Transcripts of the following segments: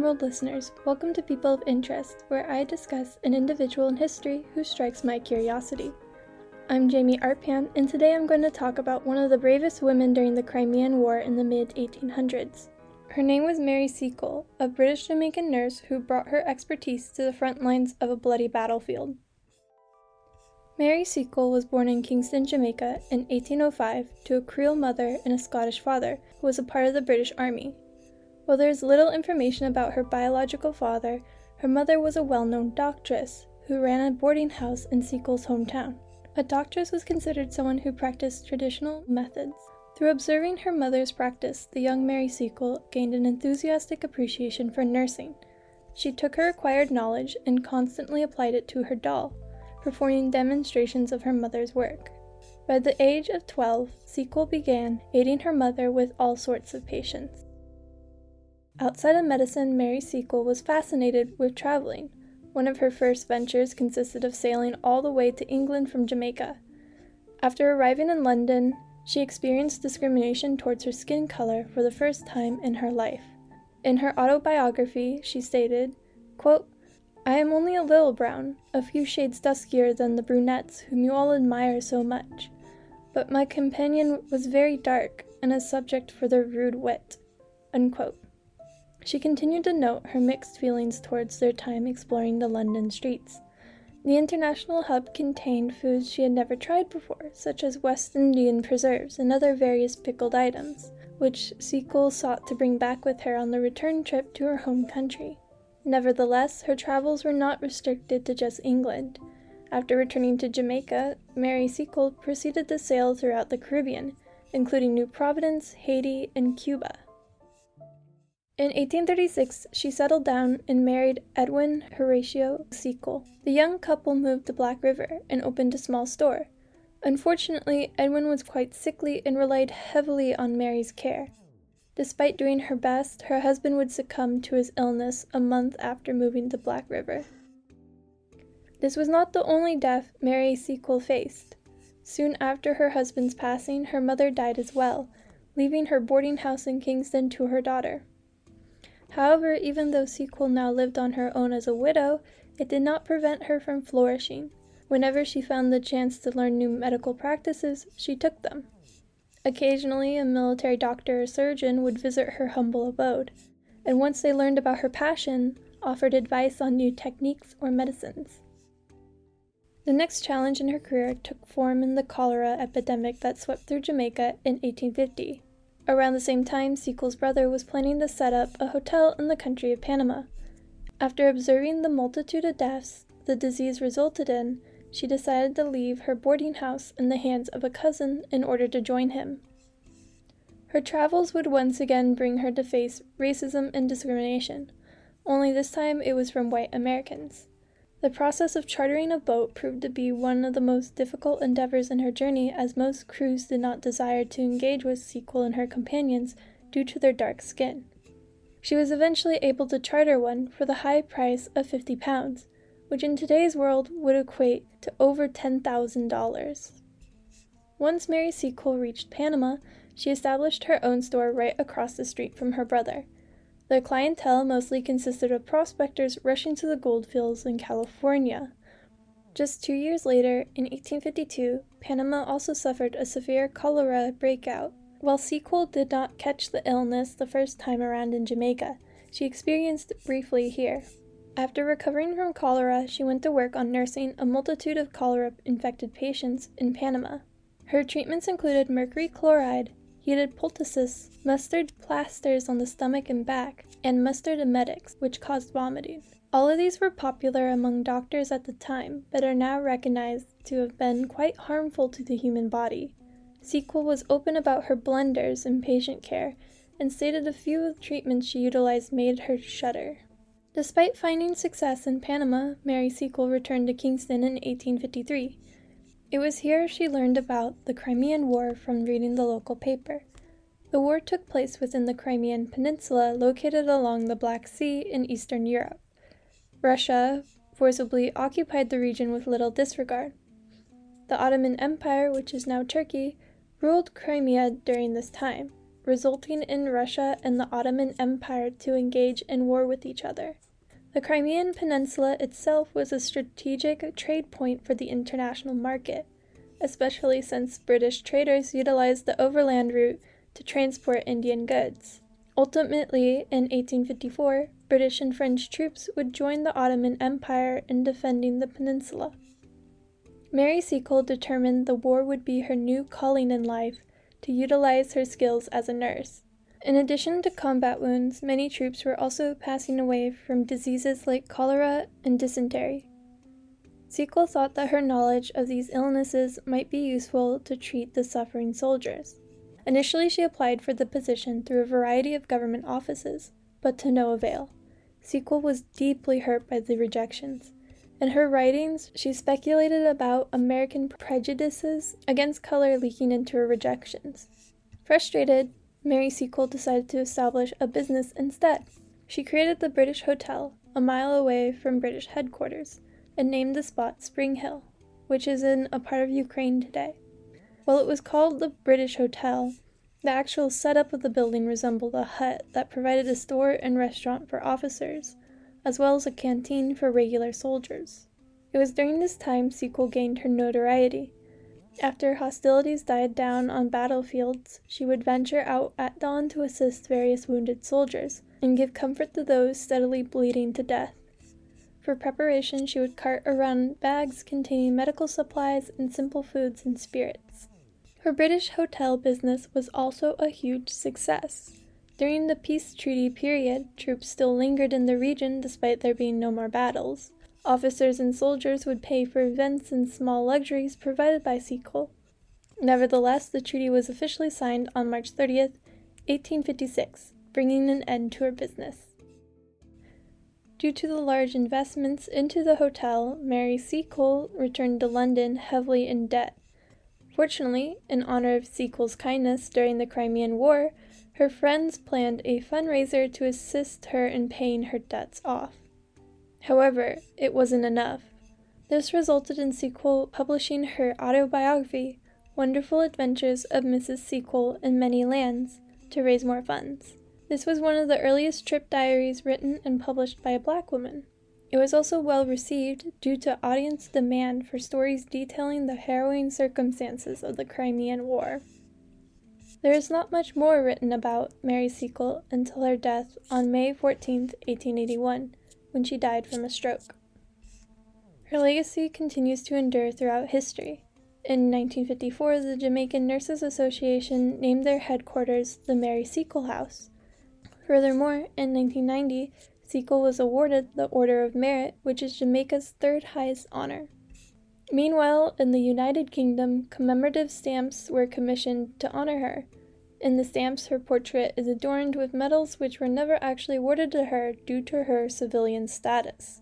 Emerald listeners, welcome to People of Interest, where I discuss an individual in history who strikes my curiosity. I'm Jamie Arpan, and today I'm going to talk about one of the bravest women during the Crimean War in the mid 1800s. Her name was Mary Seacole, a British Jamaican nurse who brought her expertise to the front lines of a bloody battlefield. Mary Seacole was born in Kingston, Jamaica in 1805 to a Creole mother and a Scottish father who was a part of the British Army. While there is little information about her biological father, her mother was a well known doctress who ran a boarding house in Seacole's hometown. A doctress was considered someone who practiced traditional methods. Through observing her mother's practice, the young Mary Seacole gained an enthusiastic appreciation for nursing. She took her acquired knowledge and constantly applied it to her doll, performing demonstrations of her mother's work. By the age of 12, Seacole began aiding her mother with all sorts of patients. Outside of medicine, Mary Seacole was fascinated with traveling. One of her first ventures consisted of sailing all the way to England from Jamaica. After arriving in London, she experienced discrimination towards her skin color for the first time in her life. In her autobiography, she stated, quote, I am only a little brown, a few shades duskier than the brunettes whom you all admire so much. But my companion was very dark and a subject for their rude wit. Unquote. She continued to note her mixed feelings towards their time exploring the London streets. The international hub contained foods she had never tried before, such as West Indian preserves and other various pickled items, which Seacole sought to bring back with her on the return trip to her home country. Nevertheless, her travels were not restricted to just England. After returning to Jamaica, Mary Seacole proceeded to sail throughout the Caribbean, including New Providence, Haiti, and Cuba. In 1836, she settled down and married Edwin Horatio Seacole. The young couple moved to Black River and opened a small store. Unfortunately, Edwin was quite sickly and relied heavily on Mary's care. Despite doing her best, her husband would succumb to his illness a month after moving to Black River. This was not the only death Mary Seacole faced. Soon after her husband's passing, her mother died as well, leaving her boarding house in Kingston to her daughter. However, even though Seacole now lived on her own as a widow, it did not prevent her from flourishing. Whenever she found the chance to learn new medical practices, she took them. Occasionally, a military doctor or surgeon would visit her humble abode, and once they learned about her passion, offered advice on new techniques or medicines. The next challenge in her career took form in the cholera epidemic that swept through Jamaica in 1850. Around the same time, Seacole's brother was planning to set up a hotel in the country of Panama. After observing the multitude of deaths the disease resulted in, she decided to leave her boarding house in the hands of a cousin in order to join him. Her travels would once again bring her to face racism and discrimination, only this time it was from white Americans. The process of chartering a boat proved to be one of the most difficult endeavors in her journey, as most crews did not desire to engage with Seacole and her companions due to their dark skin. She was eventually able to charter one for the high price of fifty pounds, which in today's world would equate to over $10,000. Once Mary Seacole reached Panama, she established her own store right across the street from her brother. Their clientele mostly consisted of prospectors rushing to the goldfields in California. Just two years later, in 1852, Panama also suffered a severe cholera breakout. While Seacole did not catch the illness the first time around in Jamaica, she experienced it briefly here. After recovering from cholera, she went to work on nursing a multitude of cholera infected patients in Panama. Her treatments included mercury chloride, heated poultices, mustard plasters on the stomach and back, and mustard emetics, which caused vomiting. All of these were popular among doctors at the time, but are now recognized to have been quite harmful to the human body. Seacole was open about her blunders in patient care and stated a few of the treatments she utilized made her shudder. Despite finding success in Panama, Mary Seacole returned to Kingston in 1853. It was here she learned about the Crimean War from reading the local paper. The war took place within the Crimean Peninsula located along the Black Sea in Eastern Europe. Russia forcibly occupied the region with little disregard. The Ottoman Empire, which is now Turkey, ruled Crimea during this time. resulting in Russia and the Ottoman Empire to engage in war with each other. The Crimean Peninsula itself was a strategic trade point for the international market, especially since British traders utilized the overland route to transport Indian goods. Ultimately, in 1854, British and French troops would join the Ottoman Empire in defending the peninsula. Mary Seacole determined the war would be her new calling in life to utilize her skills as a nurse. In addition to combat wounds, many troops were also passing away from diseases like cholera and dysentery. Seacole thought that her knowledge of these illnesses might be useful to treat the suffering soldiers. Initially, she applied for the position through a variety of government offices, but to no avail. Seacole was deeply hurt by the rejections. In her writings, she speculated about American prejudices against color leaking into her rejections. Frustrated, Mary Seacole decided to establish a business instead. She created the British Hotel, a mile away from British headquarters, and named the spot Spring Hill, which is in a part of Ukraine today. While it was called the British Hotel, the actual setup of the building resembled a hut that provided a store and restaurant for officers, as well as a canteen for regular soldiers. It was during this time Seacole gained her notoriety. After hostilities died down on battlefields, she would venture out at dawn to assist various wounded soldiers and give comfort to those steadily bleeding to death. For preparation, she would cart around bags containing medical supplies and simple foods and spirits. Her British hotel business was also a huge success. During the peace treaty period, troops still lingered in the region despite there being no more battles. Officers and soldiers would pay for events and small luxuries provided by Seacole. Nevertheless, the treaty was officially signed on March 30th, 1856, bringing an end to her business. Due to the large investments into the hotel, Mary Seacole returned to London heavily in debt. Fortunately, in honor of Seacole's kindness during the Crimean War, her friends planned a fundraiser to assist her in paying her debts off. However, it wasn't enough. This resulted in Seacole publishing her autobiography, Wonderful Adventures of Mrs. Seacole in Many Lands, to raise more funds. This was one of the earliest trip diaries written and published by a black woman. It was also well received due to audience demand for stories detailing the harrowing circumstances of the Crimean War. There is not much more written about Mary Seacole until her death on May 14, 1881, when she died from a stroke. Her legacy continues to endure throughout history. In 1954, the Jamaican Nurses Association named their headquarters the Mary Seacole House. Furthermore, in 1990, Seacole was awarded the Order of Merit, which is Jamaica's third highest honor. Meanwhile, in the United Kingdom, commemorative stamps were commissioned to honor her. In the stamps, her portrait is adorned with medals which were never actually awarded to her due to her civilian status.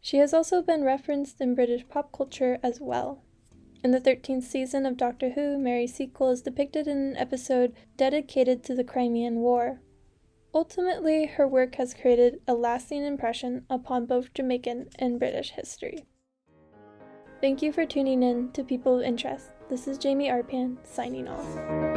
She has also been referenced in British pop culture as well. In the 13th season of Doctor Who, Mary Seacole is depicted in an episode dedicated to the Crimean War. Ultimately, her work has created a lasting impression upon both Jamaican and British history. Thank you for tuning in to People of Interest. This is Jamie Arpan signing off.